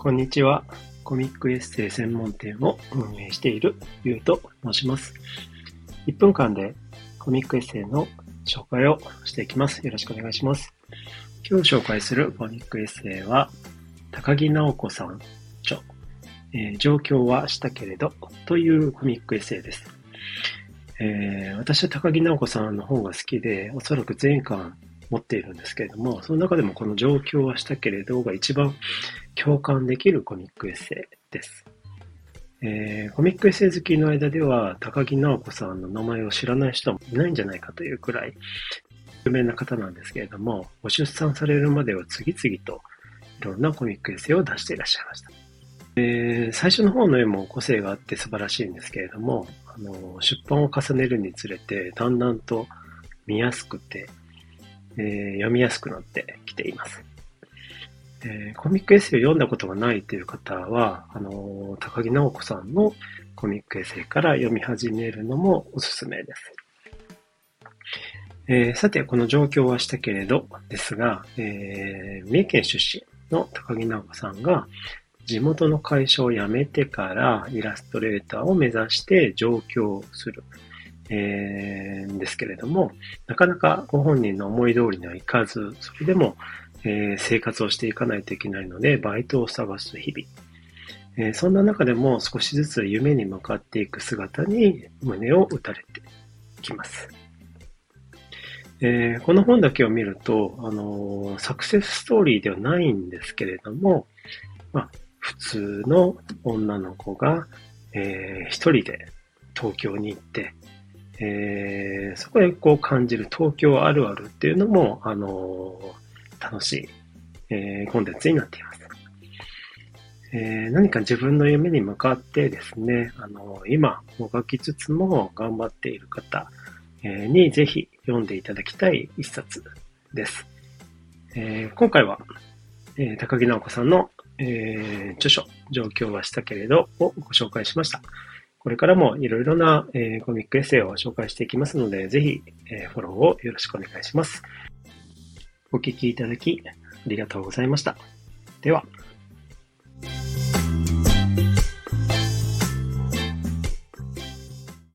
こんにちは。コミックエッセイ専門店を運営しているゆうと申します。1分間でコミックエッセイの紹介をしていきます。よろしくお願いします。今日紹介するコミックエッセイは、高木直子さん著、えー、状況はしたけれどというコミックエッセイです。えー、私は高木直子さんの本が好きで、おそらく全巻持っているんですけれども、その中でもこの状況はしたけれどが一番共感できるコミックエッセイです。えー、コミックエッセイ好きの間では、高木直子さんの名前を知らない人もいないんじゃないかというくらい有名な方なんですけれども、ご出産されるまでは次々といろんなコミックエッセイを出していらっしゃいました。えー、最初の方の絵も個性があって素晴らしいんですけれども、あの出版を重ねるにつれて、だんだんと見やすくて、えー、読みやすくなってきています。えー、コミックエッセイを読んだことがないという方は、あの、高木直子さんのコミックエッセイから読み始めるのもおすすめです。えー、さて、この状況はしたけれど、ですが、えー、三重県出身の高木直子さんが、地元の会社を辞めてからイラストレーターを目指して上京する。えー、ですけれども、なかなかご本人の思い通りにはいかず、それでも、えー、生活をしていかないといけないので、バイトを探す日々。えー、そんな中でも少しずつ夢に向かっていく姿に胸を打たれてきます。えー、この本だけを見ると、あの、サクセスストーリーではないんですけれども、まあ、普通の女の子が、えー、一人で東京に行って、えー、そこでこう感じる東京あるあるっていうのも、あのー、楽しい、えー、コンテンツになっています。えー、何か自分の夢に向かってですね、あの今、もがきつつも頑張っている方、にぜひ読んでいただきたい一冊です。えー、今回は、えー、高木直子さんの、えー、著書、状況はしたけれどをご紹介しました。これからもいろいろな、え、コミックエッセイを紹介していきますので、ぜひ、え、フォローをよろしくお願いします。お聞きいただきありがとうございました。では。